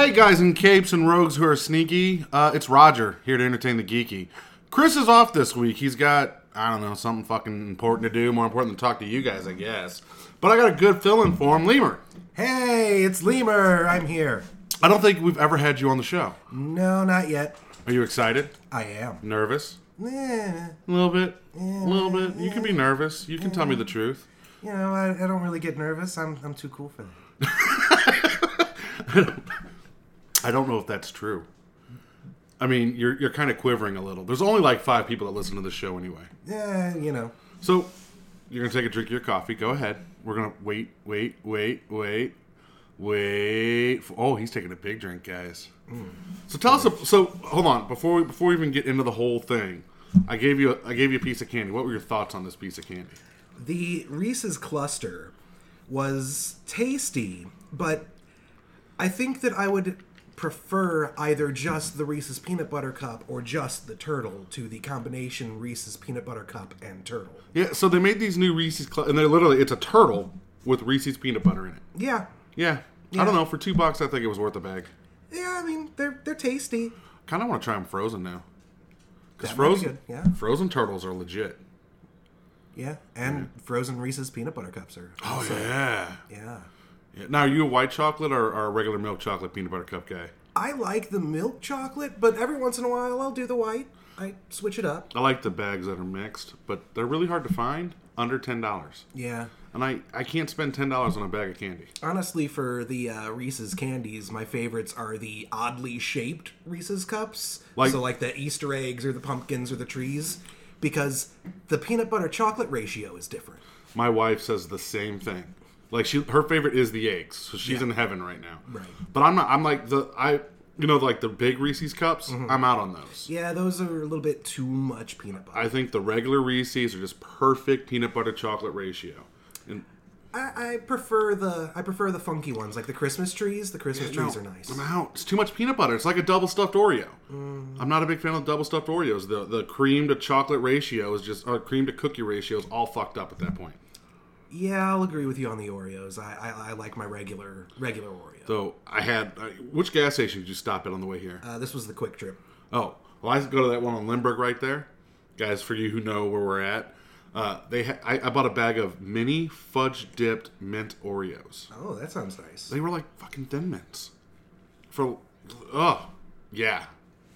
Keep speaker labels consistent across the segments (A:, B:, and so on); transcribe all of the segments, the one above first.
A: Hey guys in capes and rogues who are sneaky, uh, it's Rodger here to entertain the geeky. Chris is off this week. He's got I don't know something fucking important to do, more important than talk to you guys, I guess. But I got a good fill-in for him, Leemer.
B: Hey, it's Leemer. I'm here.
A: I don't think we've ever had you on the show.
B: No, not yet.
A: Are you excited?
B: I am.
A: Nervous?
B: Eh,
A: A little bit. A little bit. You can be nervous. You can tell me the truth.
B: you know, I, I don't really get nervous. I'm, I'm too cool for that.
A: I don't know if that's true. I mean, you're you're kind of quivering a little. There's only like five people that listen to the show anyway.
B: Yeah, you know.
A: So you're gonna take a drink of your coffee. Go ahead. We're gonna wait, wait, wait, wait, wait. For, oh, he's taking a big drink, guys. So tell us. a- So hold on before we before we even get into the whole thing. I gave you a, I gave you a piece of candy. What were your thoughts on this piece of candy?
B: The Reese's cluster was tasty, but I think that I would prefer either just the Reese's peanut butter cup or just the turtle to the combination Reese's peanut butter cup and turtle.
A: Yeah. So they made these new Reese's, Cl- and they're literally it's a turtle with Reese's peanut butter in it.
B: Yeah.
A: Yeah. I don't know. For two bucks, I think it was worth a bag.
B: Yeah, I mean, they're they're tasty.
A: Kind of want to try them frozen now. Because
B: be
A: frozen,
B: yeah.
A: frozen turtles are legit.
B: Yeah, and frozen Reese's peanut butter cups are.
A: Oh yeah.
B: Yeah.
A: Yeah. Now, are you a white chocolate or, or a regular milk chocolate peanut butter cup guy?
B: I like the milk chocolate, but every once in a while I'll do the white. I switch it up.
A: I like the bags that are mixed, but they're really hard to find under ten dollars.
B: Yeah.
A: And I, I can't spend ten dollars on a bag of candy.
B: Honestly, for the uh, Reese's candies, my favorites are the oddly shaped Reese's cups.
A: Like-
B: so, like the Easter eggs or the pumpkins or the trees, because the peanut butter chocolate ratio is different.
A: My wife says the same thing. Like she, her favorite is the eggs, so she's
B: Yeah.
A: in heaven right now.
B: Right.
A: But I'm not. I'm like the I, you know, like the big Reese's cups.
B: Mm-hmm.
A: I'm out on those.
B: Yeah, those are a little bit too much peanut butter.
A: I think the regular Reese's are just perfect peanut butter chocolate ratio. And
B: I, I prefer the I prefer the funky ones, like the Christmas trees. The Christmas trees
A: No,
B: are nice.
A: I'm out. It's too much peanut butter. It's like a double stuffed Oreo. I'm not a big fan of double stuffed Oreos. The the cream to chocolate ratio is just or cream to cookie ratio is all fucked up at that point.
B: Yeah, I'll agree with you on the Oreos. I, I, I like my regular regular Oreo.
A: So I had uh, which gas station did you stop at on the way here?
B: Uh, this was the QuikTrip.
A: Oh, well, I go to that one on Lindbergh right there, guys. For you who know where we're at, uh, they ha- I, I bought a bag of mini fudge dipped mint Oreos.
B: Oh, that sounds nice.
A: They were like fucking thin mints. For oh yeah,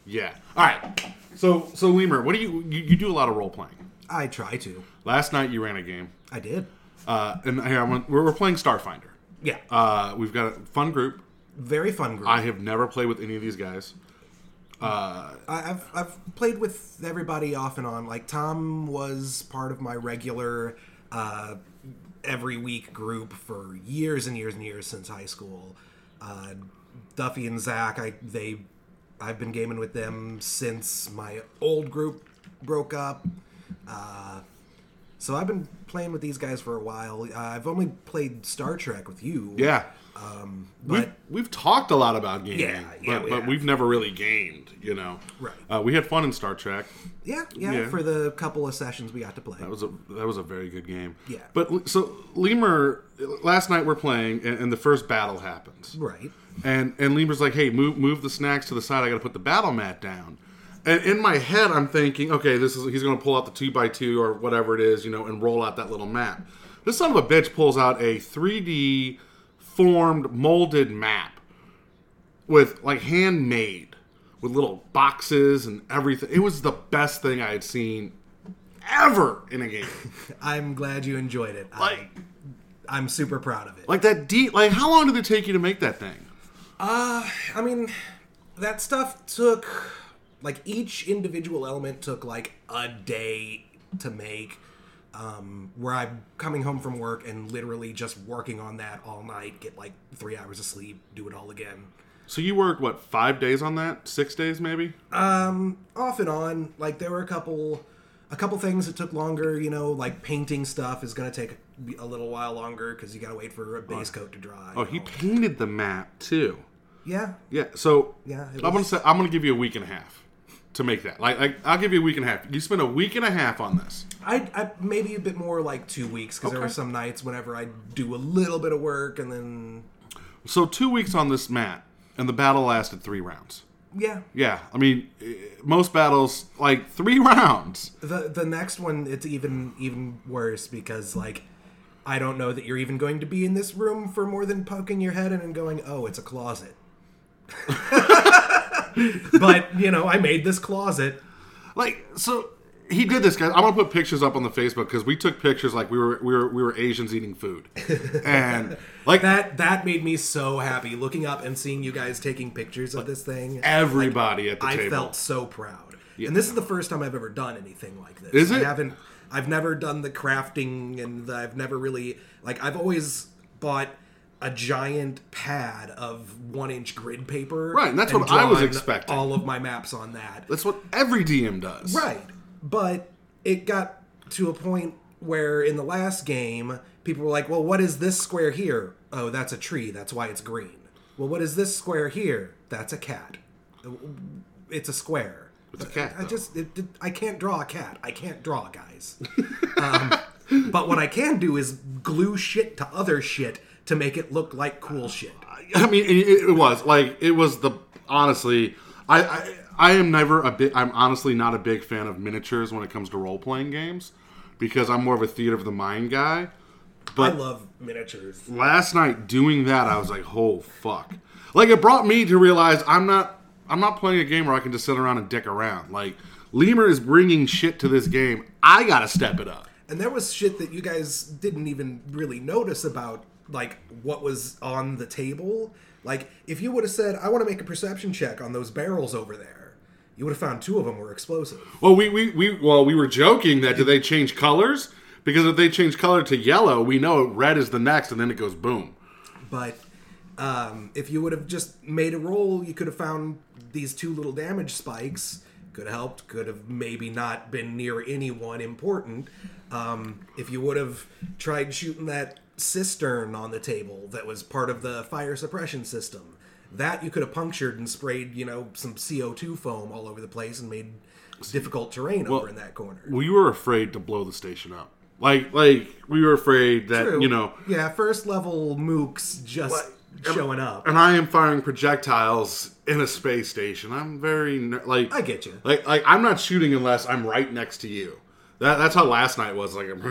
A: yeah. All right. So so Leemer, what do you, you you do a lot of role playing?
B: I try to.
A: Last night you ran a game,
B: I did.
A: Uh, and here I'm, we're, we're playing Starfinder.
B: Yeah.
A: Uh, we've got a fun group.
B: Very fun group.
A: I have never played with any of these guys.
B: I, I've I've played with everybody off and on. Like Tom was part of my regular uh, every week group for years and years and years since high school. Uh, Duffy and Zach, I they I've been gaming with them since my old group broke up. Uh, so I've been playing with these guys for a while. Uh, I've only played Star Trek with you.
A: Yeah. we've,
B: but-
A: we've talked a lot about gaming,
B: Yeah, yeah,
A: but,
B: we
A: but we've never really gamed, you know.
B: Right.
A: Uh, we had fun in Star Trek.
B: yeah, yeah,
A: Yeah.
B: For the couple of sessions we got to play.
A: That was a that was a very good game.
B: Yeah.
A: But so Leemer, last night we're playing, and, and the first battle happens,
B: right.
A: and and Leemer's like, "Hey, move move the snacks to the side. I got to put the battle mat down." And in my head, I'm thinking, okay, this is he's going to pull out the two by two or whatever it is, you know, and roll out that little map. This son of a bitch pulls out a 3D formed molded map with like handmade with little boxes and everything. It was the best thing I had seen ever in a game.
B: I'm glad you enjoyed it.
A: Like
B: I, I'm super proud of it.
A: like that deep like how long did it take you to make that thing?
B: Uh, I mean, that stuff took like each individual element took like a day to make. Um, where I'm coming home from work and literally just working on that all night, get like three hours of sleep, do it all again.
A: So you worked what, 5 days on that? 6 days maybe?
B: Um, Off and on, like there were a couple, a couple things that took longer. You know, like painting stuff is gonna take a little while longer because you gotta wait for a base coat to dry.
A: Oh, he painted the map too.
B: yeah,
A: Yeah, so
B: Yeah,
A: I'm gonna say I'm gonna give you a week and a half to make that. Like, like I'll give you a week and a half. You spend a week and a half on this.
B: I, I maybe a bit more like two weeks because there
A: Okay.
B: were some nights whenever I do a little bit of work and then
A: So two weeks on this mat, and the battle lasted three rounds.
B: Yeah.
A: Yeah, I mean, eh, most battles like three rounds.
B: The the next one it's even even worse because like I don't know that you're even going to be in this room for more than poking your head in and going, "Oh, it's a closet." but, you know, I made this closet.
A: Like, so he did this, guys. I'm gonna put pictures up on the Facebook because we took pictures like we were we were we were Asians eating food, and like
B: That that made me so happy looking up and seeing you guys taking pictures of this thing.
A: everybody at the
B: I
A: table.
B: felt so proud. And this is the first time I've ever done anything like this.
A: Is it?
B: I haven't I've never done the crafting and I've never really like I've always bought a giant pad of one inch grid paper.
A: Right, and that's what I was expecting.
B: All of my maps on that.
A: That's what every DM does.
B: Right. But it got to a point where in the last game, people were like, well, what is this square here? Oh, that's a tree. That's why it's green. Well, what is this square here? That's a cat. It's a square.
A: It's a cat,
B: I
A: though.
B: just, it, it- I can't draw a cat. I can't draw, guys. um, but what I can do is glue shit to other shit to make it look like cool shit.
A: I mean, it, it was like it was the honestly. I, I I am never a bit. I'm honestly not a big fan of miniatures when it comes to role playing games because I'm more of a theater of the mind guy. But I
B: love miniatures.
A: last night doing that, I was like, "Oh fuck!" Like it brought me to realize I'm not. I'm not playing a game where I can just sit around and dick around. Like Leemer is bringing shit to this game. I gotta step it up.
B: And there was shit that you guys didn't even really notice about, like what was on the table. Like if you would have said, "I want to make a perception check on those barrels over there," you would have found two of them were explosive.
A: Well, we, we, we well we were joking that do they change colors? Because if they change color to yellow, we know red is the next, and then it goes boom.
B: But um, if you would have just made a roll, you could have found these two little damage spikes. Could have helped. Could have maybe not been near anyone important. Um, if you would have tried shooting that cistern on the table that was part of the fire suppression system, that you could have punctured and sprayed, you know, some CO2 foam all over the place and made difficult terrain over in that corner.
A: We were afraid to blow the station up. Like like we were afraid that
B: True.
A: you know.
B: yeah, first level mooks just showing up.
A: And I am firing projectiles in a space station. I'm very ner- like
B: I get you.
A: Like like I'm not shooting unless I'm right next to you. That, that's how last night was. Like,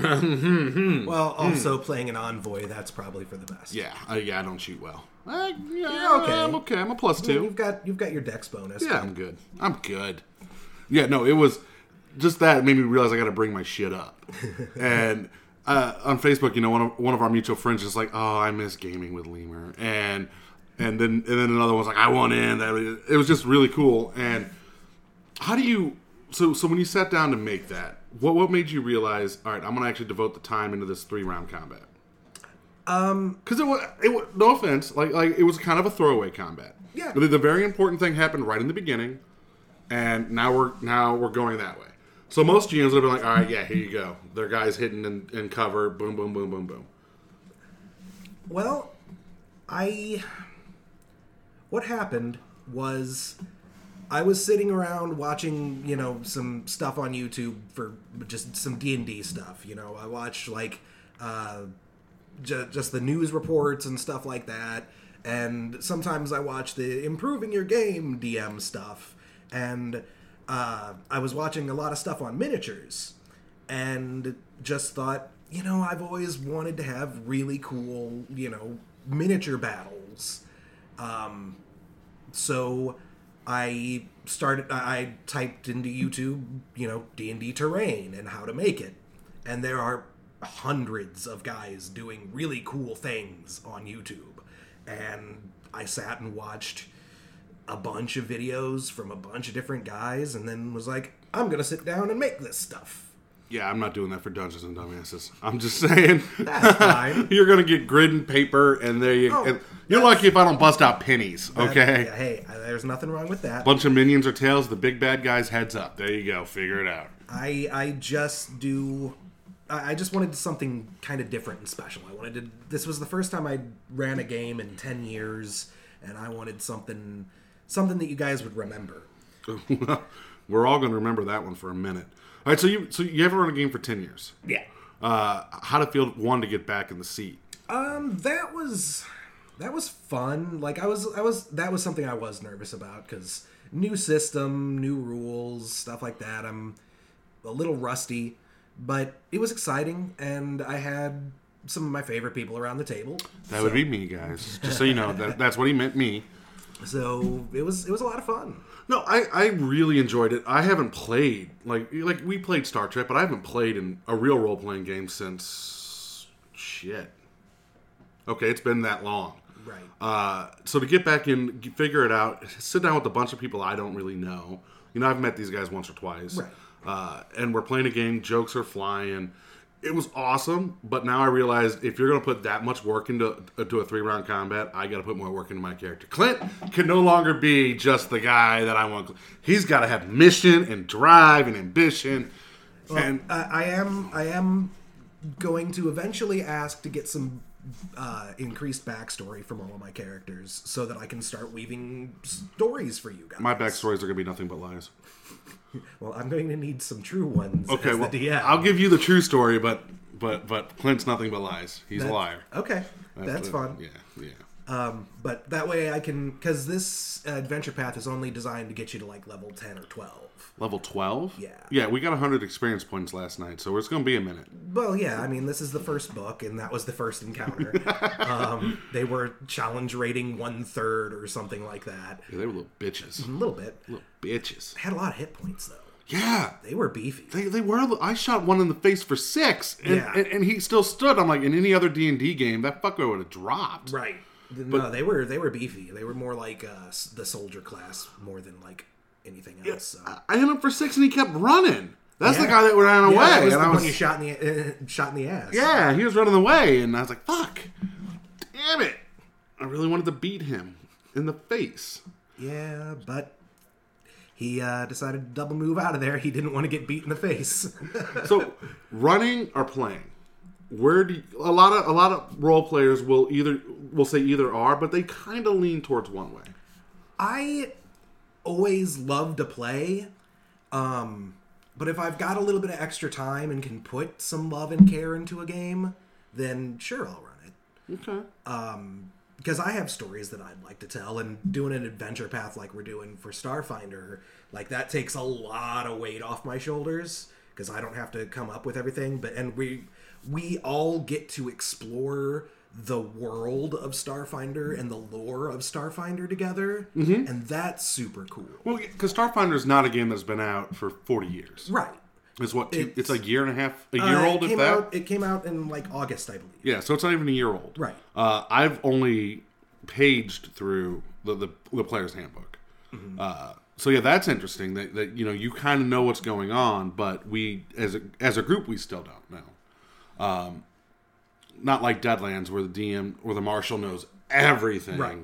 B: Well, also playing an envoy, that's probably for the best.
A: yeah, I, yeah, I don't shoot well. Uh, yeah,
B: You're okay.
A: I'm okay. I'm a plus two.
B: You've got you've got your dex bonus.
A: Yeah, I'm good. I'm good. Yeah, no, it was just that made me realize I got to bring my shit up. and uh, on Facebook, you know, one of one of our mutual friends is like, "Oh, I miss gaming with Leemer," and and then and then another one's like, "I want in." That It was just really cool. And how do you? So so when you sat down to make that, what what made you realize? All right, I'm gonna actually devote the time into this three round combat. Um, because it was it was no offense, like like it was kind of a throwaway combat.
B: Yeah.
A: the, the very important thing happened right in the beginning and now we're now we're going that way. So most GMs would have been like, all right, yeah, here you go. Their guys hidden in, in cover, boom, boom, boom, boom, boom.
B: Well, I what happened was I was sitting around watching, you know, some stuff on YouTube for just some D and D stuff. You know, I watched like uh, ju- just the news reports and stuff like that. And sometimes I watch the improving your game DM stuff. And uh, I was watching a lot of stuff on miniatures and just thought, you know, I've always wanted to have really cool, you know, miniature battles. Um, so I started. I typed into YouTube, you know, D and D terrain and how to make it, and there are hundreds of guys doing really cool things on YouTube, and I sat and watched a bunch of videos from a bunch of different guys, and then was like, I'm gonna sit down and make this stuff.
A: Yeah, I'm not doing that for Dungeons and Dumbasses. I'm just saying.
B: That's fine.
A: You're gonna get grid and paper, and there you.
B: Oh,
A: and you're lucky if I don't bust out pennies. Okay.
B: Yeah, hey, there's nothing wrong with that.
A: Bunch of minions or tails. The big bad guy's heads up. There you go. Figure it out.
B: I I just do. I just wanted something kind of different and special. I wanted to. This was the first time I ran a game in ten years, and I wanted something something that you guys would remember.
A: We're all gonna remember that one for a minute. All right. So you so you haven't run a game for ten years.
B: Yeah.
A: Uh, how to feel one to get back in the seat.
B: Um, that was that was fun. Like I was, I was that was something I was nervous about because new system, new rules, stuff like that. I'm a little rusty, but it was exciting, and I had some of my favorite people around the table.
A: That would be me, guys. Just so you know, that, that's what he meant me.
B: So it was it was a lot of fun.
A: No, I, I really enjoyed it. I haven't played like like we played Star Trek, but I haven't played in a real role playing game since shit. Okay, it's been that long.
B: Right.
A: Uh, so to get back in, figure it out, sit down with a bunch of people I don't really know. You know, I've met these guys once or twice.
B: Right.
A: Uh, and we're playing a game. Jokes are flying. It was awesome, but now I realize if you're going to put that much work into into a three round combat, I got to put more work into my character. Clint can no longer be just the guy that I want. He's got to have mission and drive and ambition. and
B: I, I am I am going to eventually ask to get some uh, increased backstory from all of my characters so that I can start weaving stories for you guys.
A: my backstories are going to be nothing but lies.
B: Well, I'm going to need some true ones.
A: Okay, well. I'll give you the true story, but but but Clint's nothing but lies. He's a liar.
B: Okay, that's,
A: it.
B: fun.
A: Yeah, yeah.
B: Um, but that way I can because this adventure path is only designed to get you to like level ten or twelve.
A: Level twelve.
B: Yeah.
A: Yeah, we got hundred experience points last night, so it's going to be a minute.
B: Well, yeah, I mean, this is the first book, and that was the first encounter. um, they were challenge rating one third or something like that.
A: Yeah, they were little bitches.
B: A little bit.
A: little bitches.
B: Had a lot of hit points though.
A: Yeah.
B: They were beefy.
A: They, they were. I shot one in the face for six, and,
B: Yeah.
A: and, and he still stood. I'm like, in any other D and D game, that fucker would have dropped.
B: Right. No, they were they were beefy. They were more like uh, the soldier class more than like anything else. So.
A: I hit him for six, and he kept running. That's the guy that ran away.
B: Yeah, was
A: and
B: the
A: I
B: one
A: was,
B: you shot in the uh, shot in the ass.
A: yeah, he was running away, and I was like, fuck, damn it. I really wanted to beat him in the face.
B: Yeah, but he uh, decided to double move out of there. He didn't want to get beat in the face.
A: So, running or playing? Where do you, a lot of a lot of role players will either will say either are, but they kind of lean towards one way.
B: I always love to play, um, but if I've got a little bit of extra time and can put some love and care into a game, then sure, I'll run it.
A: Okay.
B: because I have stories that I'd like to tell, and doing an adventure path like we're doing for Starfinder, like that takes a lot of weight off my shoulders because I don't have to come up with everything. But and we we all get to explore the world of Starfinder and the lore of Starfinder together, and that's super cool.
A: Well, because Starfinder is not a game that's been out for forty years.
B: Right.
A: It's what two,
B: It's-
A: it's a year and a half, a year
B: Uh,
A: old
B: it
A: if
B: came
A: that.
B: out. It came out in like August, I believe.
A: Yeah, so it's not even a year old.
B: Right.
A: Uh, I've only paged through the the, the player's handbook.
B: Mm-hmm.
A: Uh, so yeah, that's interesting. That, that you know you kind of know what's going on, but we as a as a group we still don't know. Um, not like Deadlands where the DM or the marshal knows everything,
B: Right.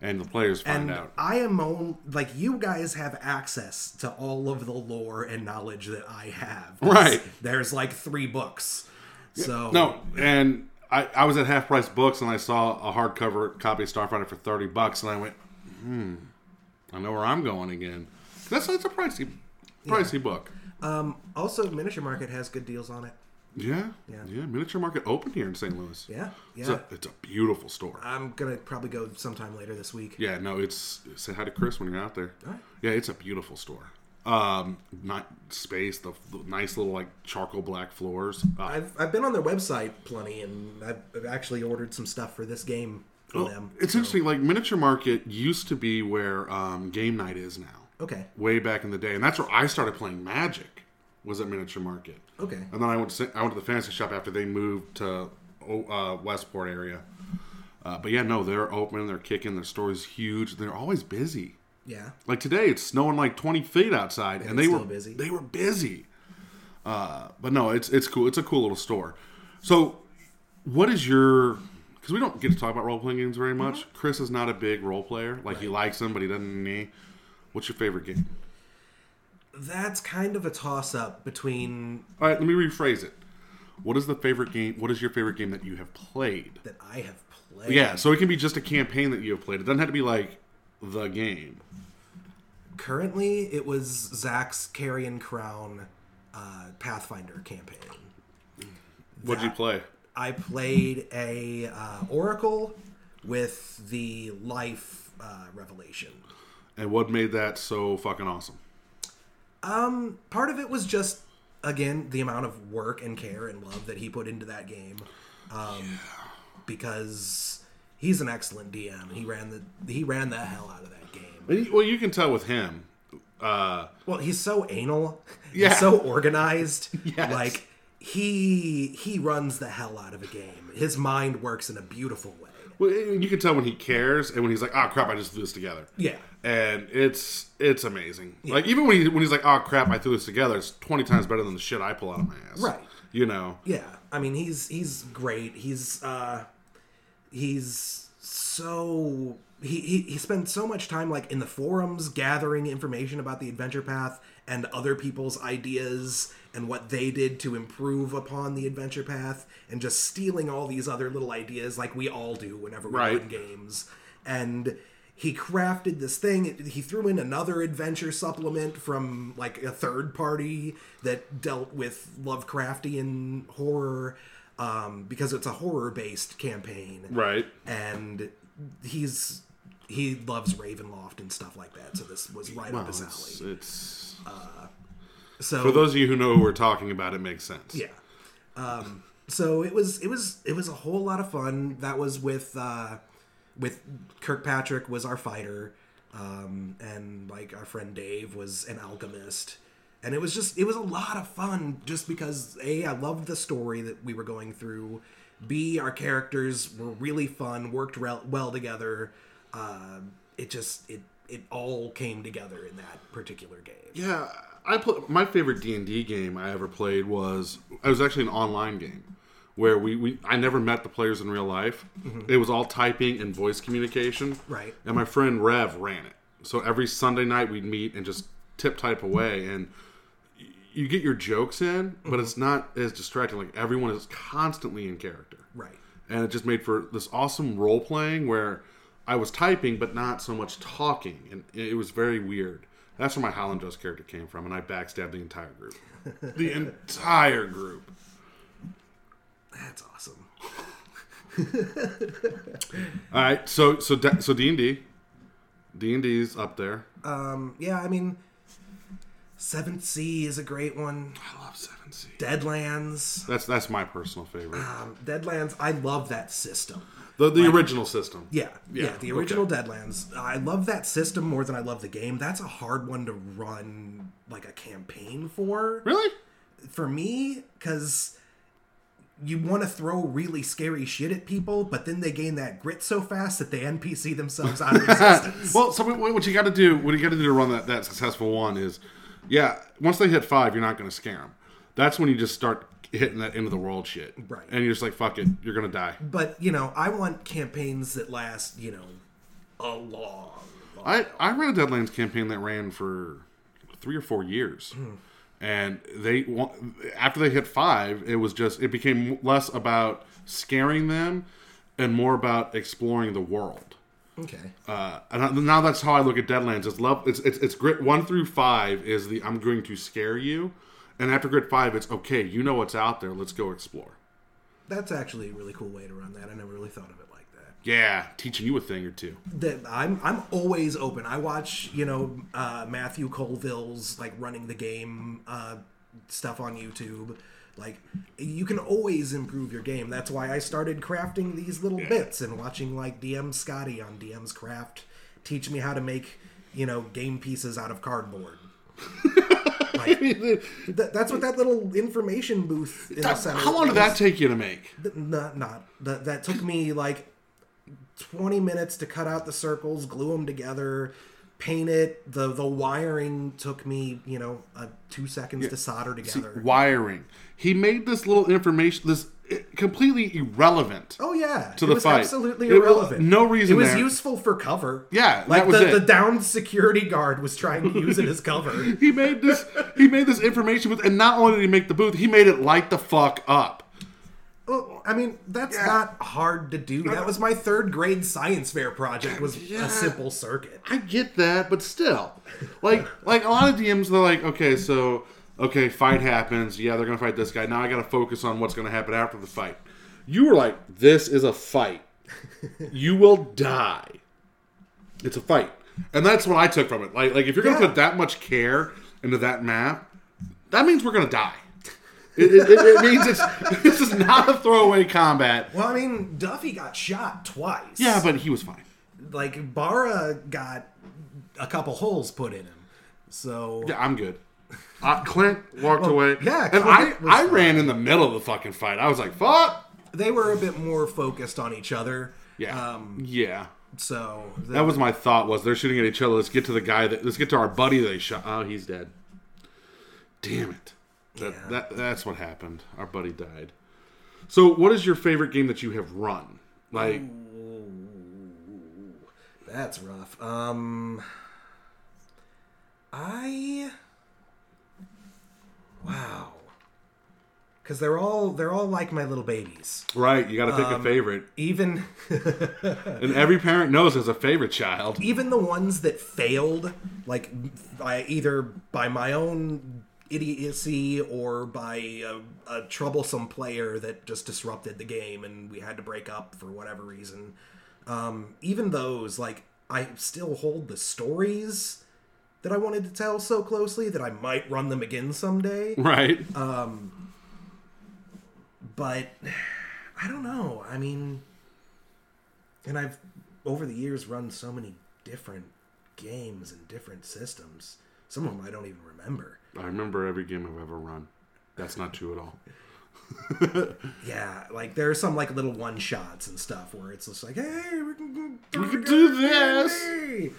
A: and the players find
B: and
A: out.
B: I am on like you guys have access to all of the lore and knowledge that I have.
A: Right.
B: There's like three books. So
A: No, and I, I was at half price books and I saw a hardcover copy of Starfinder for thirty bucks, and I went, hmm, I know where I'm going again. That's that's a pricey, pricey book.
B: um also Miniature Market has good deals on it.
A: Yeah,
B: Yeah.
A: yeah, Miniature Market open here in St. Louis.
B: Yeah.
A: It's,
B: Yeah.
A: a, it's a beautiful store.
B: I'm gonna probably go sometime later this week.
A: Yeah, no, it's say hi to Chris when you're out there.
B: All right.
A: Yeah, it's a beautiful store. Um, not space, the, the nice little like charcoal black floors. Uh,
B: I've, I've been on their website plenty, and I've, I've actually ordered some stuff for this game for them.
A: it's interesting. Like Miniature Market used to be where um, game night is now.
B: Okay.
A: way back in the day, and that's where I started playing Magic. Was at Miniature Market.
B: Okay.
A: And then I went to I went to the fantasy shop after they moved to oh, uh, Westport area. Uh, but yeah, no, they're open. They're kicking. Their store's huge. They're always busy.
B: Yeah.
A: Like today, it's snowing like twenty feet outside, and,
B: it's
A: they were
B: busy.
A: They were busy. Uh, but no, it's it's cool. It's a cool little store. So, what is your? Because we don't get to talk about role playing games very much.
B: Mm-hmm.
A: Chris is not a big role player. Like he likes them, but he doesn't. What's your favorite game?
B: That's kind of a toss up between
A: All right, let me rephrase it. What is the favorite game? What is your favorite game that you have played?
B: that I have played.
A: Yeah, so it can be just a campaign that you have played. It doesn't have to be like the game.
B: Currently, it was Zach's Carrion Crown uh, Pathfinder campaign.
A: What'd you play?
B: I played a uh, Oracle with the life uh, revelation.
A: And what made that so fucking awesome?
B: Um, part of it was just again the amount of work and care and love that he put into that game. Um, because he's an excellent DM. He ran the he ran the hell out of that game.
A: Well, you can tell with him. Uh,
B: Well, he's so anal.
A: Yeah.
B: He's so organized.
A: Yes.
B: Like he he runs the hell out of a game. His mind works in a beautiful way.
A: Well, you can tell when he cares and when he's like, "Oh crap, I just threw this together."
B: Yeah.
A: and it's it's amazing. Like even when he when he's like, "Oh crap, I threw this together," it's twenty times better than the shit I pull out of my ass.
B: Right.
A: You know.
B: Yeah, I mean he's he's great. He's uh he's so he, he he spent so much time like in the forums gathering information about the adventure path and other people's ideas and what they did to improve upon the adventure path and just stealing all these other little ideas like we all do whenever we
A: Right.
B: run games and he crafted this thing he threw in another adventure supplement from like a third party that dealt with lovecraftian horror um, because it's a horror based campaign
A: Right.
B: and he's he loves ravenloft and stuff like that so this was right
A: Well,
B: up his
A: it's,
B: alley
A: it's
B: so
A: for those of you who know who we're talking about, it makes sense.
B: yeah. Um, so it was it was it was a whole lot of fun. That was with uh, with Kirkpatrick was our fighter, um, and like our friend Dave was an alchemist, and it was just it was a lot of fun. Just because a I loved the story that we were going through. B our characters were really fun, worked rel- well together. Uh, it just it it all came together in that particular game.
A: Yeah, I put my favorite D and D game I ever played was it was actually an online game where we, we I never met the players in real life. Mm-hmm. It was all typing and voice communication.
B: Right.
A: And my friend Rev ran it. So every Sunday night we'd meet and just tip type away and you get your jokes in, but mm-hmm. it's not as distracting. Like everyone is constantly in character.
B: Right.
A: and it just made for this awesome role playing where I was typing but not so much talking, and it was very weird. That's where my Holland Joe's character came from, and I backstabbed the entire group. the entire group.
B: That's awesome.
A: All right, so so so D and D, D and D's up there.
B: Um, yeah, I mean, Seventh Sea is a great one.
A: I love Seven Sea.
B: Deadlands,
A: That's that's my personal favorite.
B: um, Deadlands. I love that system.
A: The the original system.
B: Yeah, yeah,
A: Yeah,
B: the original Deadlands. I love that system more than I love the game. That's a hard one to run like a campaign for
A: Really?
B: for me because you want to throw really scary shit at people, but then they gain that grit so fast that they NPC themselves out of existence.
A: well, so what what you got to do, what you got to do to run that, that successful one is, yeah, once they hit five, you're not going to scare them. That's when you just start hitting that end of the world shit,
B: Right.
A: And you're just like, fuck it, you're gonna die.
B: but you know, I want campaigns that last, you know, a long, long
A: I I ran a Deadlands campaign that ran for three or four years, and they after they hit five, it was just it became less about scaring them and more about exploring the world.
B: Okay.
A: Uh, and now that's how I look at Deadlands. It's love. It's, it's it's grit one through five is the I'm going to scare you, and after grit five, it's okay. You know what's out there. Let's go explore.
B: That's actually a really cool way to run that. I never really thought of it like that.
A: Yeah, teaching you a thing or two.
B: That I'm I'm always open. I watch, you know, uh, Matthew Colville's like running the game uh, stuff on YouTube. Like you can always improve your game. That's why I started crafting these little bits and watching like DM Scotty on DM's Craft teach me how to make, you know, game pieces out of cardboard. like, th- that's what that little information booth in the center.
A: How long did that take you to make?
B: Th- Not, not that. That took me like twenty minutes to cut out the circles, glue them together, paint it. the The wiring took me, you know, uh, two seconds to solder together.
A: Wiring. He made this little information, this completely irrelevant.
B: oh yeah,
A: To
B: it
A: the
B: was
A: fight.
B: absolutely
A: It was-
B: irrelevant.
A: no reason
B: It was
A: there.
B: useful for cover.
A: Yeah,
B: like
A: was
B: the, the downed security guard was trying to use it as cover.
A: He made this. he made this information with, and not only did he make the booth, he made it light the fuck up.
B: Well, I mean, that's not hard to do. That was my third grade science fair project. Was
A: Yeah.
B: a simple circuit.
A: I get that, but still, like, like a lot of DMs, they're like, okay, so okay, fight happens. Yeah, they're gonna fight this guy. Now I gotta focus on what's gonna happen after the fight. You were like, this is a fight. you will die. It's a fight, and that's what I took from it. Like, like if you're gonna
B: Yeah.
A: put that much care into that map, that means we're gonna die. It, it, it, it means it's this is not a throwaway combat.
B: Well, I mean, Duffy got shot twice.
A: Yeah, but he was fine.
B: like Bara got a couple holes put in him. So
A: Yeah, I'm good. Uh, Clint walked away.
B: yeah,
A: and I,
B: was
A: I ran in the middle of the fucking fight. I was like, "Fuck."
B: they were a bit more focused on each other.
A: Yeah,
B: Um,
A: yeah.
B: so
A: That was my thought. Was they're shooting at each other? Let's get to the guy that. Let's get to our buddy that they shot. Oh, he's dead. Damn it. That,
B: Yeah.
A: that that's what happened. Our buddy died. So, what is your favorite game that you have run? Like,
B: That's rough. Um, I wow, because they're all they're all like my little babies.
A: right? You got to pick
B: Um,
A: a favorite,
B: Even
A: and every parent knows there's a favorite child.
B: even the ones that failed, like by either by my own idiocy or by a, a troublesome player that just disrupted the game and we had to break up for whatever reason. Um, even those, like, I still hold the stories that I wanted to tell so closely that I might run them again someday.
A: Right?
B: Um, but I don't know. I mean, and I've over the years run so many different games and different systems. Some of them I don't even remember.
A: I remember every game I've ever run. That's not true at all.
B: Yeah, like there are some like little one shots and stuff where it's just like, hey, we can,
A: We could do this.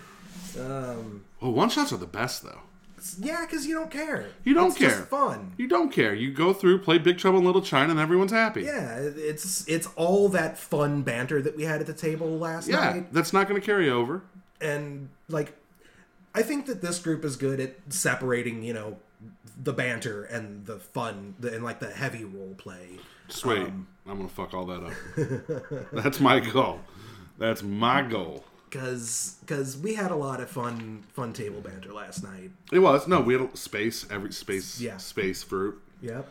B: Um,
A: Well, one shots are the best though.
B: yeah, because you don't care.
A: You don't
B: it's
A: care.
B: Just fun.
A: You don't care. You go through, play Big Trouble in Little China, and everyone's happy.
B: Yeah, it's it's all that fun banter that we had at the table last
A: Yeah,
B: night.
A: that's not going to carry over.
B: and like i think that this group is good at separating you know the banter and the fun the, and like the heavy role play
A: Just wait. Um, I'm going to fuck all that up. That's my goal. That's my goal.
B: Because because we had a lot of fun fun table banter last night
A: It was. No, we had space, every space,
B: Yeah.
A: space fruit.
B: yep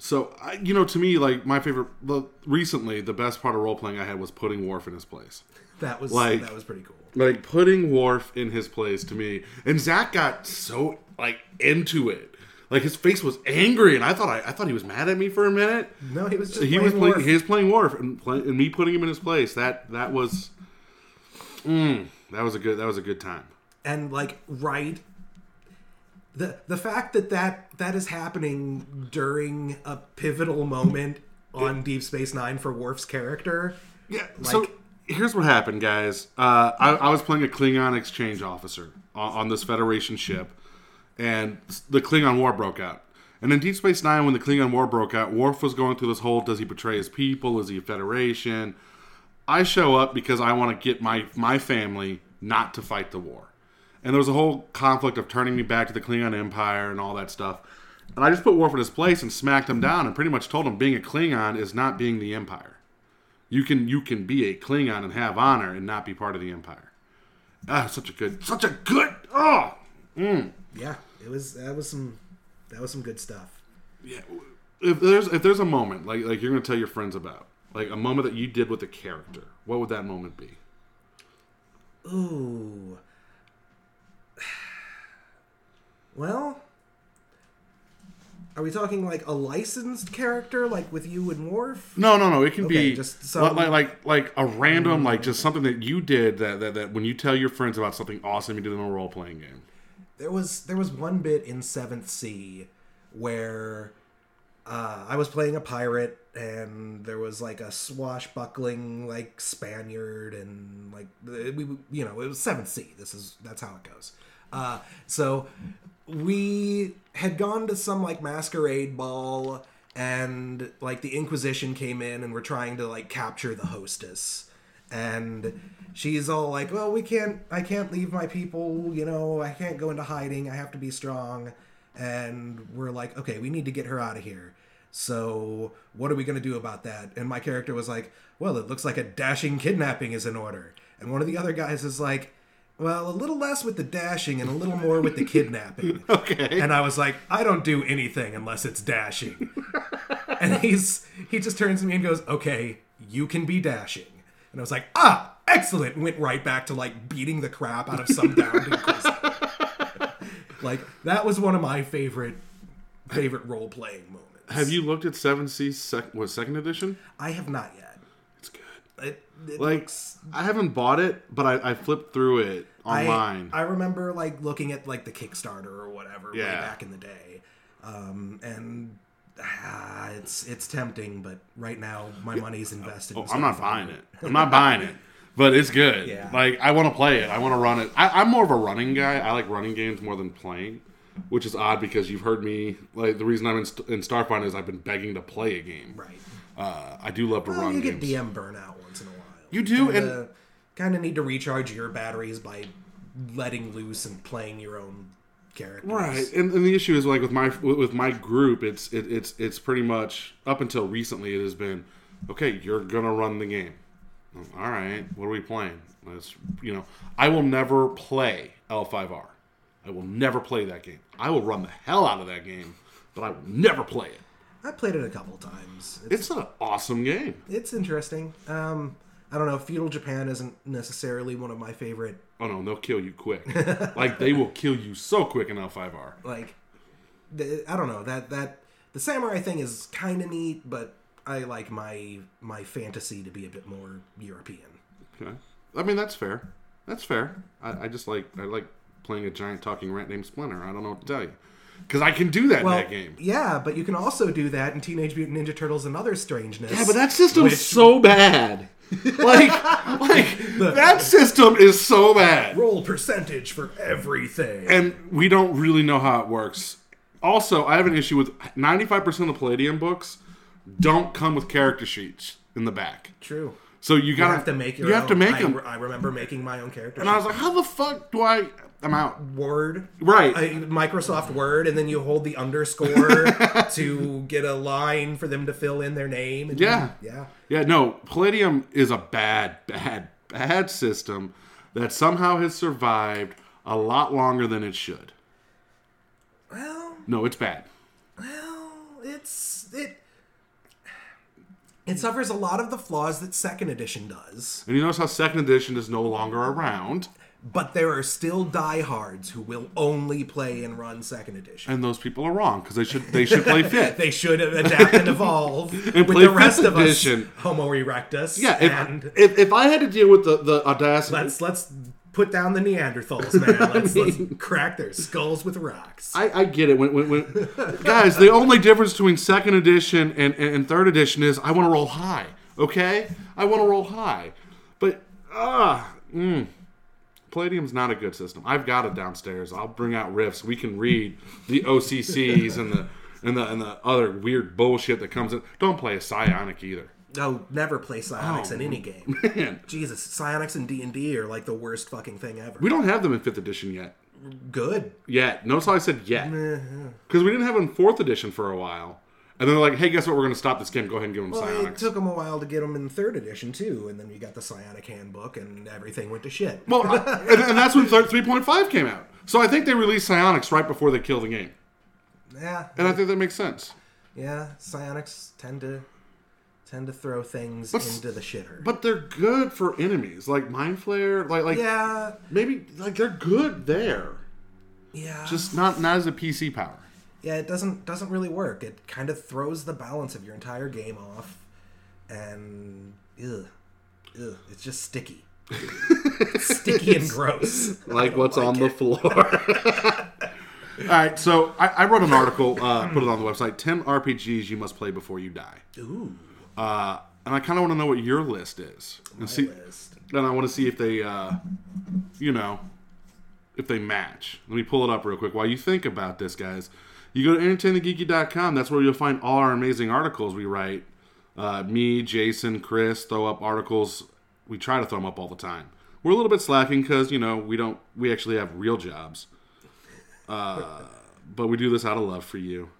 A: So, I, you know, to me, like, my favorite, the, recently, the best part of role playing I had was putting Worf in his place.
B: that was
A: Like-
B: that was pretty cool
A: Like, putting Worf in his place to me. And Zach got so, like, into it. Like, his face was angry, and I thought I, I thought he was mad at me for a minute.
B: no he was just
A: he was
B: playing
A: playing
B: Worf.
A: he was playing Worf and, play, and me putting him in his place that that was mm, that was a good that was a good time.
B: And like right the the fact that that that is happening during a pivotal moment on Deep Space Nine for Worf's character
A: yeah so here's what happened guys. Uh, I, I was playing a Klingon exchange officer on, on this Federation ship and the Klingon War broke out. And in Deep Space Nine when the Klingon War broke out Worf was going through this whole does he betray his people? Is he a Federation I show up because I want to get my my family not to fight the war. And there was a whole conflict of turning me back to the Klingon Empire and all that stuff. And I just put Worf in his place and smacked him down and pretty much told him being a Klingon is not being the Empire. You can you can be a Klingon and have honor and not be part of the Empire. Ah, such a good such a good oh
B: yeah it was that was some that was some good stuff
A: yeah. If there's if there's a moment like like you're gonna tell your friends about like a moment that you did with a character, what would that moment be?
B: Ooh. Well, are we talking like a licensed character, like with you and Worf?
A: No, no, no. It can
B: Okay,
A: be
B: just some-
A: like, like like a random, like just something that you did that, that that when you tell your friends about something awesome you did in a role playing game.
B: There was there was one bit in Seventh Sea where uh, I was playing a pirate, and there was like a swashbuckling like Spaniard, and like we you know it was Seventh Sea. This is that's how it goes. Uh, so we had gone to some like masquerade ball and like the inquisition came in and we're trying to like capture the hostess and she's all like well we can't i can't leave my people you know i can't go into hiding i have to be strong and we're like okay we need to get her out of here so what are we going to do about that and my character was like well it looks like a dashing kidnapping is in order and one of the other guys is like well, a little less with the dashing and a little more with the kidnapping.
A: Okay.
B: And I was like, I don't do anything unless it's dashing. and he's he just turns to me and goes, "Okay, you can be dashing." And I was like, ah, excellent. And went right back to like beating the crap out of some downed Inquisitor. like that was one of my favorite favorite role playing moments.
A: Have you looked at Seven Seas sec- what second edition?
B: I have not yet.
A: It's good.
B: It, it
A: Like
B: looks
A: I haven't bought it, but I, I flipped through it online.
B: I, I remember like looking at like the Kickstarter or whatever way back in the day, um, and ah, it's it's tempting, but right now my money's invested.
A: Oh,
B: in
A: I'm not buying it. I'm not buying it. But it's good.
B: Yeah.
A: Like I want to play it. I want to run it. I, I'm more of a running guy. I like running games more than playing, which is odd because you've heard me. Like the reason I'm in, in Starfinder is I've been begging to play a game.
B: Right.
A: Uh, I do love to
B: Well,
A: run
B: you
A: games.
B: get DM burnout once in a while.
A: You do,
B: kinda,
A: and-
B: kind of need to recharge your batteries by letting loose and playing your own characters.
A: Right, and, and the issue is like with my with my group, it's it, it's it's pretty much up until recently it has been okay. You're gonna run the game. All right, what are we playing? Let's you know, I will never play L5R. I will never play that game. I will run the hell out of that game, but I will never play it.
B: I played it a couple times. It's,
A: It's an awesome game.
B: it's interesting. Um, I don't know. Feudal Japan isn't necessarily one of my favorite.
A: Oh no, they'll kill you quick. like they will kill you so quick in L5R.
B: Like, the, I don't know that that the samurai thing is kind of neat, but I like my my fantasy to be a bit more European.
A: Okay. I mean that's fair. That's fair. I, I just like I like playing a giant talking rat named Splinter. I don't know what to tell you. Because I can do that
B: Well,
A: in that game.
B: yeah, but you can also do that in Teenage Mutant Ninja Turtles and Other Strangeness.
A: Yeah, but that system's
B: Which-
A: so bad. like, like that system is so bad.
B: roll percentage for everything.
A: And we don't really know how it works. Also, I have an issue with 95% of the Palladium books don't come with character sheets in the back.
B: True.
A: So you
B: You
A: gotta
B: have to make your
A: You
B: own.
A: have to make
B: I,
A: them.
B: I remember making my own character.
A: And I was like, how the fuck do I? I'm out.
B: Word.
A: Right.
B: Microsoft Word, and then you hold the underscore to get a line for them to fill in their name. And
A: Yeah.
B: yeah.
A: Yeah, no, Palladium is a bad, bad, bad system that somehow has survived a lot longer than it should.
B: Well,
A: No, it's bad.
B: well, it's it. It suffers a lot of the flaws that Second Edition does,
A: And you notice how second edition is no longer around,
B: but there are still diehards who will only play and run Second Edition.
A: and those people are wrong because they should they should play fit.
B: They should adapt and evolve with
A: play
B: the rest of us. Homo erectus.
A: yeah,
B: and
A: if, if if I had to deal with the the audacity,
B: let's let's put down the Neanderthals, man. Let's, let's crack their skulls with rocks.
A: I, I get it. When, when, when guys, the only difference between second edition and, and, and third edition is I want to roll high. Okay, I want to roll high, but ah, mm, Palladium's not a good system. I've got it downstairs. I'll bring out Rifts. We can read the OCCs and the and the and the other weird bullshit that comes in. Don't play a psionic either.
B: No, never play psionics
A: Oh,
B: in any game.
A: Man,
B: Jesus, psionics in D and D are like the worst fucking thing ever.
A: we don't have them in fifth edition yet.
B: Good.
A: Yet. Notice how I said yet. Because we didn't have them in fourth edition for a while. And then they're like, hey, guess what? We're going to stop this game. Go ahead and give them
B: Well, it took them a while to get them in third edition too, and then you got the psionic handbook, and everything went to shit.
A: Well, and, and that's when 3.5 came out. So I think they released psionics right before they killed the game.
B: yeah,
A: And I think that makes sense.
B: yeah, psionics tend to tend to throw things
A: But-
B: into the shitter.
A: But they're good for enemies. Like Mind Flayer, like, like
B: yeah,
A: maybe, like, they're good there.
B: yeah,
A: Just not, not as a PC power.
B: Yeah. It doesn't doesn't really work. It kind of throws the balance of your entire game off, and ugh, ugh, it's just sticky. Sticky and gross.
A: Like what's
B: like
A: on the floor. All right, so I, I wrote an article, uh, put it on the website 10 RPGs you must play before you die.
B: Ooh,
A: Uh, and I kind of want to know what your list is. And
B: my
A: see,
B: list.
A: and I want to see if they, uh, you know, if they match. Let me pull it up real quick while you think about this, guys. You go to entertainthegeeky.com. That's where you'll find all our amazing articles we write. Uh, me, Jason, Chris throw up articles. We try to throw them up all the time. We're a little bit slacking because you know we don't. We actually have real jobs. Uh, but we do this out of love for you.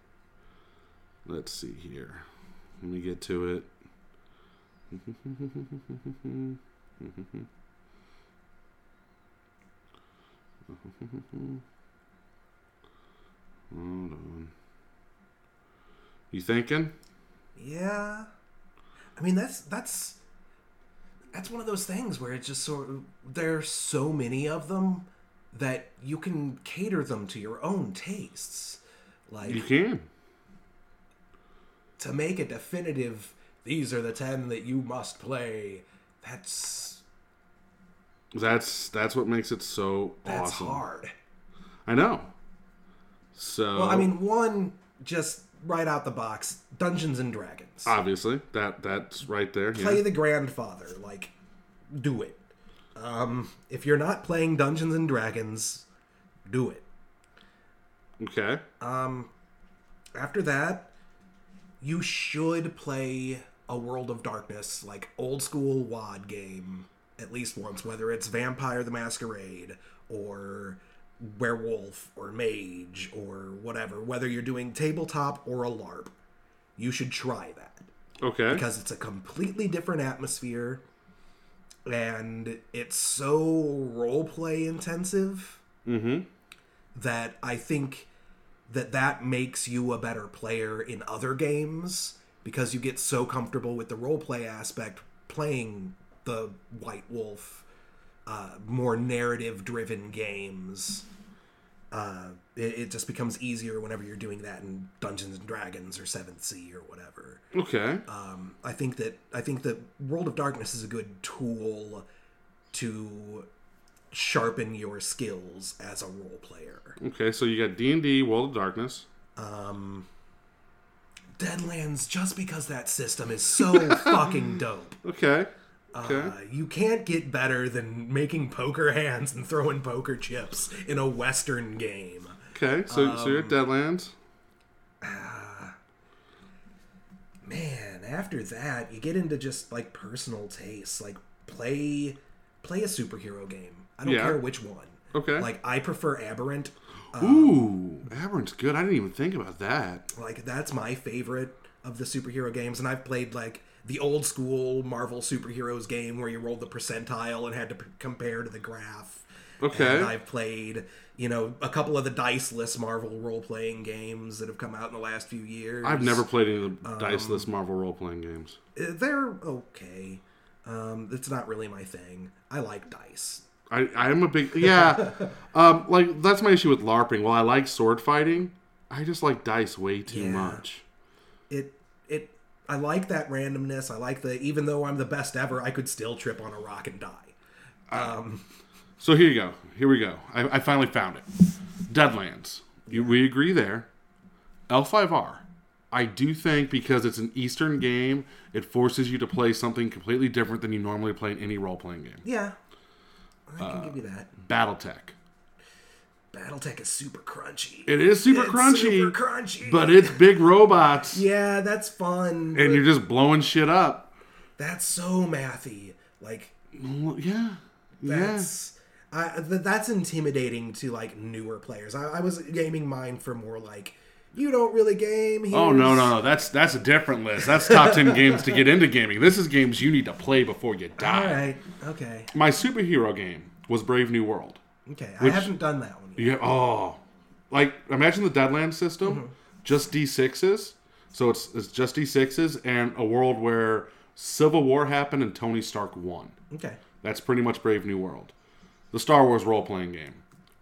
A: Let's see here. Let me get to it. Hold on. You thinking?
B: Yeah. I mean that's that's that's one of those things where it's just sort of there's so many of them that you can cater them to your own tastes. Like
A: You can.
B: to make a definitive these are the 10 that you must play. That's
A: That's that's what makes it so
B: that's
A: awesome.
B: hard.
A: I know. So
B: Well, I mean, one just right out the box, Dungeons and Dragons.
A: obviously that that's right there.
B: Play
A: Yeah.
B: the grandfather, like do it. Um, if you're not playing Dungeons and Dragons, do it.
A: Okay.
B: Um, After that, you should play a World of Darkness, like old school WoD game, at least once, whether it's Vampire the Masquerade or Werewolf or Mage or whatever, whether you're doing tabletop or a LARP, you should try that
A: Okay.
B: because it's a completely different atmosphere and it's so role play intensive mm-hmm. that I think that that makes you a better player in other games because you get so comfortable with the role play aspect playing the White Wolf uh, more narrative driven games. Uh, it, it just becomes easier whenever you're doing that in Dungeons and Dragons or Seventh Sea or whatever.
A: okay.
B: Um, I think that I think that World of Darkness is a good tool to sharpen your skills as a role player.
A: okay. So you got D and D, World of Darkness.
B: Deadlands, just because that system is so fucking dope.
A: Okay. Okay.
B: Uh, you can't get better than making poker hands and throwing poker chips in a Western game.
A: okay. So so
B: um,
A: you're at Deadlands.
B: Man, after that, you get into just like personal tastes. Like play play a superhero game. I don't
A: Yeah.
B: care which one.
A: Okay.
B: Like I prefer Aberrant.
A: Ooh, Aberrant's good. I didn't even think about that.
B: Like that's my favorite of the superhero games, and I've played like the old school Marvel superheroes game where you rolled the percentile and had to p- compare to the graph.
A: Okay.
B: And I've played, you know, a couple of the diceless Marvel role playing games that have come out in the last few years.
A: I've never played any of the
B: Um,
A: diceless Marvel role playing games.
B: Uh, They're okay. Um, it's not really my thing. I like dice.
A: I, I am a big yeah. um, like that's my issue with LARPing. While I like sword fighting, I just like dice way too
B: Yeah.
A: much.
B: It I like that randomness. I like the even though I'm the best ever, I could still trip on a rock and die.
A: So here you go. Here we go. I, I finally found it. Deadlands. You, we agree there. L5R. I do think because it's an Eastern game, it forces you to play something completely different than you normally play in any role playing game.
B: Yeah. I
A: Uh,
B: can give you that.
A: Battletech.
B: Battletech is super crunchy.
A: It is super
B: It's
A: crunchy,
B: super crunchy.
A: but it's big robots,
B: yeah, that's fun.
A: and you're just blowing shit up.
B: that's so mathy. Like
A: Yeah. Yeah.
B: that's I, th- that's intimidating to like newer players. I, I was gaming mine for more like you don't really game. Here's...
A: Oh no no no! That's that's a different list. That's top ten games to get into gaming. This is games you need to play before you die.
B: right. Okay.
A: My superhero game was Brave New World.
B: Okay. I haven't done that one yet.
A: You oh, like imagine the Deadlands system,
B: Mm-hmm.
A: just D sixes. So it's it's just D sixes and a world where Civil War happened and Tony Stark won.
B: Okay.
A: That's pretty much Brave New World, the Star Wars role playing game.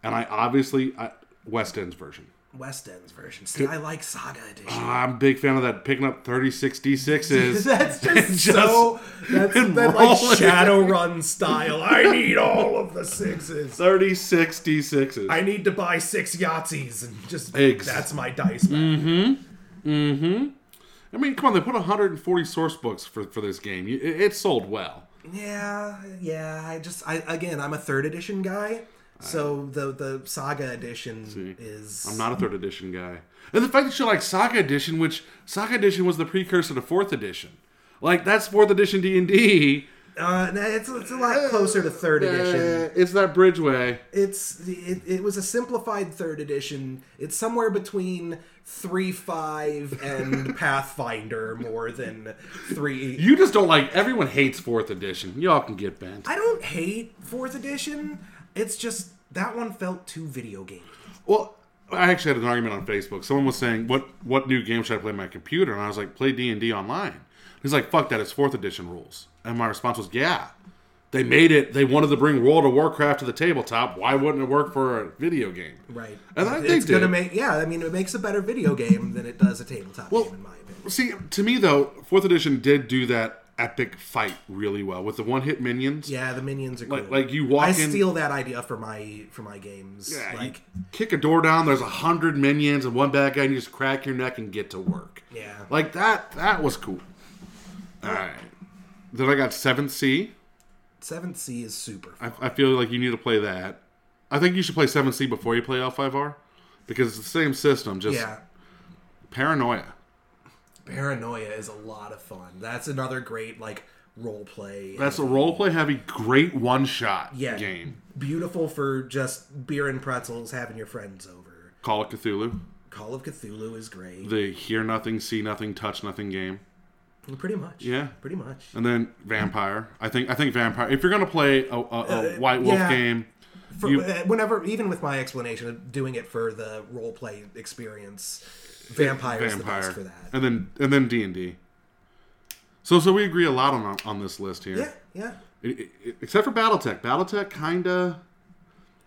A: And I obviously I, West End's version.
B: West End's version. See, I like Saga Edition.
A: I'm a big fan of that. Picking up 36 D6s.
B: That's just,
A: Just
B: so. That's that like. Shadowrun style. I need all of the sixes.
A: 36 D6s.
B: I need to buy six Yahtzees and just
A: Ex-
B: that's my dice. Mm-hmm. Mm hmm.
A: I mean, come on, they put 140 source books for, for this game. It, it sold well.
B: Yeah, yeah. I just I again I'm a third edition guy. So the the Saga edition is
A: I'm not a third edition guy. And the fact that you like Saga Edition, which Saga Edition was the precursor to fourth edition. Like, that's fourth edition D&D.
B: uh, it's it's a lot closer to third edition.
A: It's that Bridgeway.
B: It's it, it was a simplified third edition. It's somewhere between three five and Pathfinder more than three.
A: You just don't like, everyone hates fourth edition. Y'all can get bent.
B: I don't hate fourth edition. It's just that one felt too video game.
A: Well, I actually had an argument on Facebook. Someone was saying, "What what new game should I play on my computer?" And I was like, "Play D and D online." He's like, fuck that, it's fourth edition rules. And my response was, yeah. They made it. They wanted to bring World of Warcraft to the tabletop. Why wouldn't it work for a video game?
B: Right.
A: And I think
B: it's gonna make yeah. I mean, it makes a better video game than it does a tabletop
A: Well,
B: game, in my opinion.
A: See, to me though, fourth edition did do that epic fight really well with the one hit minions.
B: Yeah, the minions are cool.
A: Like- like you walk
B: I
A: in-
B: steal that idea for my for my games.
A: Yeah,
B: like
A: kick a door down. There's a hundred minions and one bad guy, and you just crack your neck and get to work.
B: Yeah.
A: like that. That was cool. All right. Then I got Seventh Sea.
B: Seventh Sea is super. Fun.
A: I, I feel like you need to play that. I think you should play Seventh Sea before you play L5R because it's the same system. Just
B: yeah.
A: paranoia.
B: Paranoia is a lot of fun. That's another great like role play.
A: That's a role play heavy, great one shot
B: Yeah.
A: game.
B: beautiful for just beer and pretzels, having your friends over.
A: Call of Cthulhu,
B: Call of Cthulhu is great.
A: the hear nothing, see nothing, touch nothing game.
B: Pretty much.
A: Yeah.
B: Pretty much.
A: And then Vampire. I think I think Vampire. If you're gonna play a, a, a White Wolf
B: Uh, yeah.
A: game,
B: For,
A: you-
B: uh, whenever, even with my explanation of doing it for the role play experience, Vampire is the best for that.
A: and then and then D and D. So so we agree a lot on on this list here.
B: Yeah, yeah.
A: I- I- except for BattleTech. BattleTech kinda.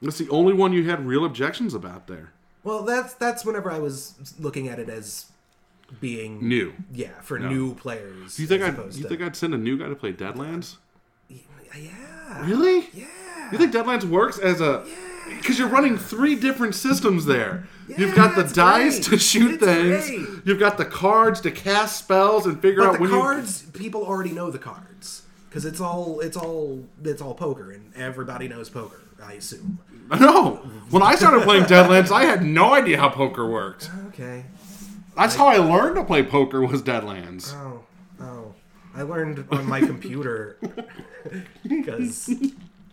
A: That's the only one you had real objections about there.
B: Well, that's that's whenever I was looking at it as being
A: New.
B: Yeah, for new players.
A: Do you think I
B: opposed
A: you
B: to-
A: think I'd send a new guy to play Deadlands?
B: Yeah.
A: Really?
B: Yeah.
A: You think Deadlands works as a? Because you're running three different systems there.
B: Yeah, You've
A: got the dice
B: great.
A: to shoot
B: It's
A: things.
B: great.
A: You've got the cards to cast spells and figure
B: But
A: out
B: the
A: when
B: cards, people already know the cards because it's all it's all it's all poker, and everybody knows poker. I assume.
A: No, when I started playing Deadlands, I had no idea how poker worked.
B: Okay.
A: That's how I learned to play poker was Deadlands.
B: Oh, oh. I learned on my computer because,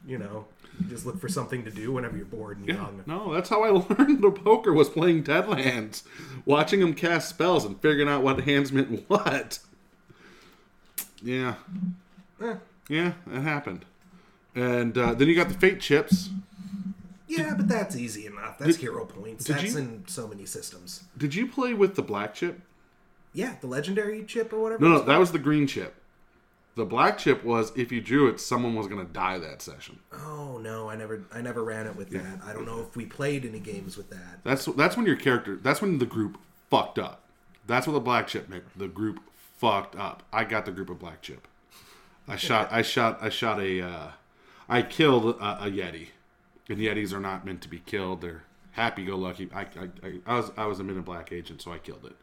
B: you know, you just look for something to do whenever you're bored and young.
A: No, that's how I learned the poker was playing Deadlands, watching them cast spells and figuring out what hands meant what. Yeah,
B: Eh,
A: yeah, it happened. And uh, then you got the fate chips.
B: yeah, but that's easy enough. That's hero points. That's
A: you-
B: in so many systems.
A: Did you play with the black chip?
B: Yeah, the legendary chip or whatever.
A: No, no, that was the green chip. The black chip was if you drew it, someone was going to die that session.
B: Oh no, I never, I never ran it with that. I don't know if we played any games with that.
A: That's that's when your character. That's when the group fucked up. That's what the black chip meant. The group fucked up. I got the group of black chip. I shot. I shot. I shot a. Uh, I killed a, a yeti, and yetis are not meant to be killed. They're happy-go-lucky. I, I, I, I was I was a men in black agent, so I killed it.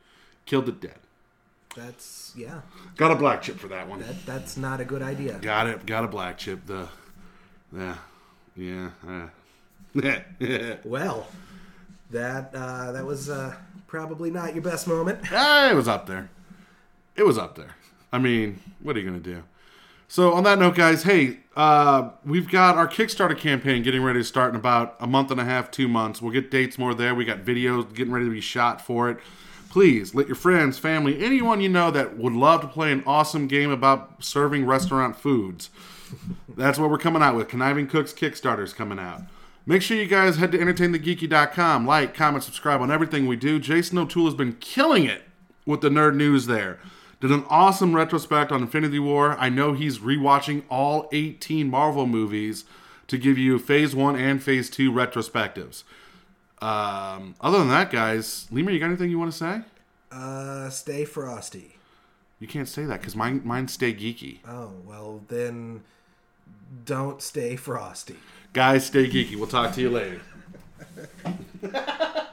A: Killed it dead.
B: That's yeah.
A: Got a black chip for that one.
B: That that's not a good idea.
A: Got it. Got a black chip. The, yeah, yeah. Uh.
B: Well, that uh, that was uh, probably not your best moment.
A: Ah, it was up there. It was up there. I mean, what are you gonna do? So on that note, guys, hey, uh, we've got our Kickstarter campaign getting ready to start in about a month and a half, two months. We'll get dates more there. We got videos getting ready to be shot for it. Please let your friends, family, anyone you know that would love to play an awesome game about serving restaurant foods. That's what we're coming out with. Conniving Cooks Kickstarter's coming out. Make sure you guys head to entertainthegeeky.com, like, comment, subscribe on everything we do. Jason O'Toole has been killing it with the nerd news there. Did an awesome retrospect on Infinity War. I know he's rewatching all 18 Marvel movies to give you Phase 1 and Phase 2 retrospectives. Um, other than that, guys, Leemer, you got anything you want to say?
B: Uh, stay frosty.
A: You can't say that because mine mine stay geeky.
B: Oh well, then don't stay frosty.
A: Guys, stay geeky. We'll talk to you later.